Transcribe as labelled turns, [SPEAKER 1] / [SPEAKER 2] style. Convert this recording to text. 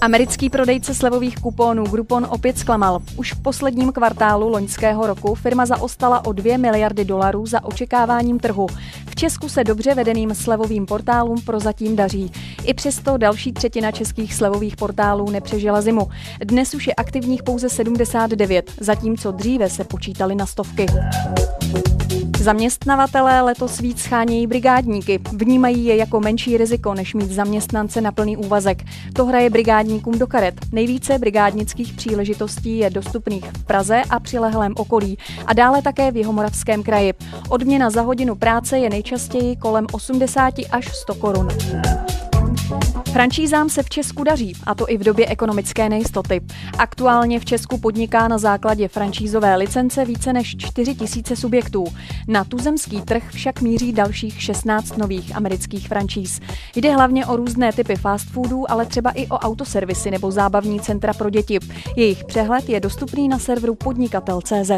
[SPEAKER 1] Americký prodejce slevových kuponů Groupon opět zklamal. Už v posledním kvartálu loňského roku firma zaostala o 2 miliardy dolarů za očekáváním trhu. V Česku se dobře vedeným slevovým portálům prozatím daří. I přesto další třetina českých slevových portálů nepřežila zimu. Dnes už je aktivních pouze 79, zatímco dříve se počítali na stovky. Zaměstnavatelé letos víc schánějí brigádníky. Vnímají je jako menší riziko, než mít zaměstnance na plný úvazek. To hraje brigádníkům do karet. Nejvíce brigádnických příležitostí je dostupných v Praze a přilehlém okolí a dále také v Jihomoravském kraji. Odměna za hodinu práce je nejčastěji kolem 80 až 100 korun. Franšízám se v Česku daří, a to i v době ekonomické nejistoty. Aktuálně v Česku podniká na základě franšízové licence více než 4 tisíce subjektů. Na tuzemský trh však míří dalších 16 nových amerických franšíz. Jde hlavně o různé typy fast foodů, ale třeba i o autoservisy nebo zábavní centra pro děti. Jejich přehled je dostupný na serveru podnikatel.cz.